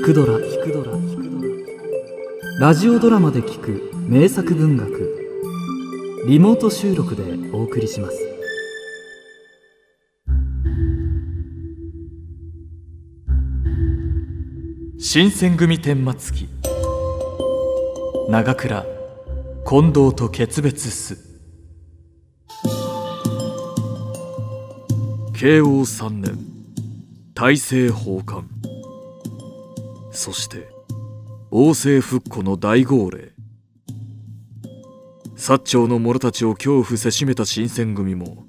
聞くドラ。聞くドララジオドラマで聞く。名作文学。リモート収録でお送りします。新選組天末期。長倉近藤と決別す。慶応三年大政奉還。そして王政復古の大号令。薩長の者たちを恐怖せしめた新選組も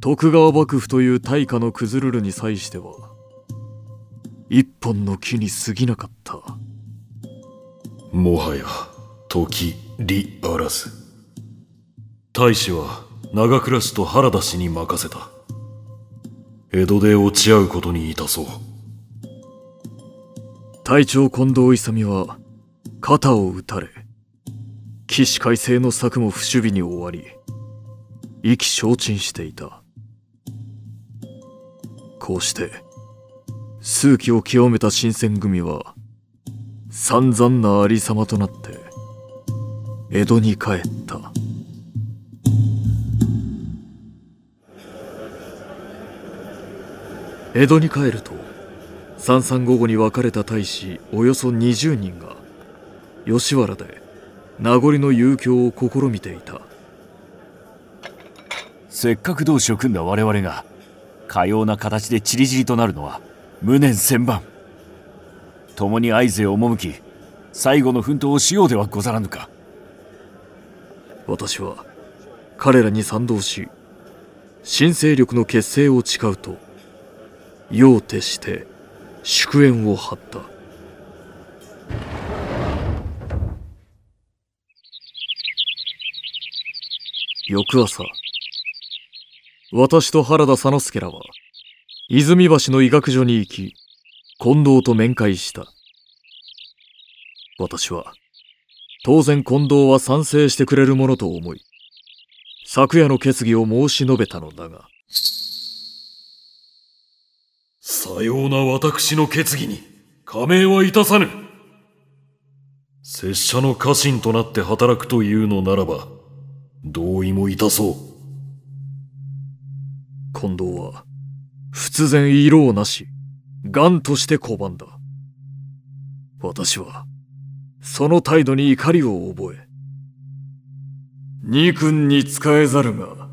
徳川幕府という大化の崩るるに際しては一本の木に過ぎなかった。もはや時利あらず。大使は長倉氏と原田氏に任せた。江戸で落ち合うことにいたそう。隊長近藤勇は肩を撃たれ起死回生の策も不守備に終わり意気消沈していた。こうして数奇を極めた新選組は散々なありさまとなって江戸に帰った。江戸に帰ると三三五五に分かれた大使およそ20人が吉原で名残の遊興を試みていた。せっかく同志を組んだ我々がかような形で散り散りとなるのは無念千万。共に会津へ赴き最後の奮闘をしようではござらぬか。私は彼らに賛同し新勢力の結成を誓うと夜を徹して祝宴を張った。翌朝私と原田佐之助らは泉橋の医学所に行き近藤と面会した。私は当然近藤は賛成してくれるものと思い昨夜の決議を申し述べたのだがさような私の決議に加盟はいたさぬ。拙者の家臣となって働くというのならば同意もいたそう。近藤は忽然色をなし癌として拒んだ。私はその態度に怒りを覚え二君に仕えざるが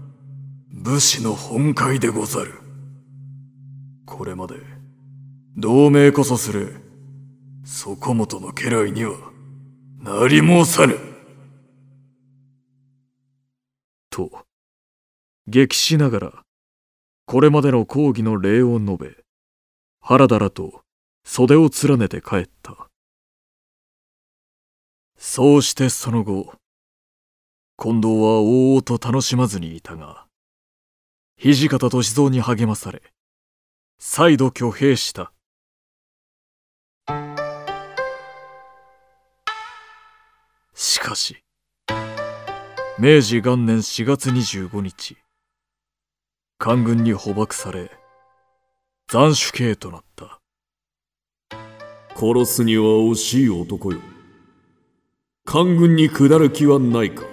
武士の本懐でござる。これまで同盟こそすれそこもとの家来にはなり申さぬ。と激しながらこれまでの講義の礼を述べ原田らと袖を連ねて帰った。そうしてその後近藤は大々と楽しまずにいたが土方歳三に励まされ再度挙兵した。しかし明治元年4月25日官軍に捕獲され斬首刑となった。殺すには惜しい男よ。官軍に下る気はないか。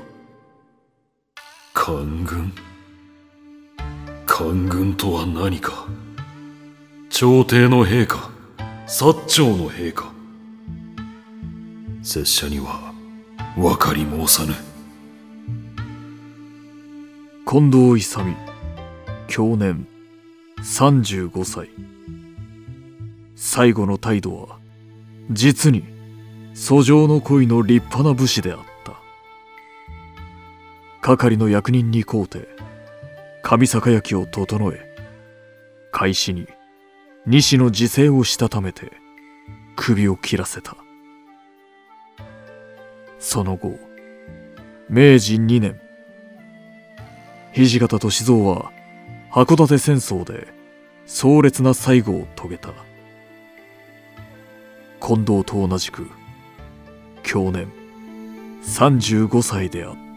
官軍？官軍とは何か？朝廷の兵か薩長の兵か拙者には分かり申さぬ。近藤勇去年35歳。最後の態度は実に訴状の恋の立派な武士であった。係の役人に買うて上坂焼を整え開始に。西の自制をしたためて首を切らせた。その後明治2年土方歳三は函館戦争で壮烈な最後を遂げた。近藤と同じく去年35歳であった。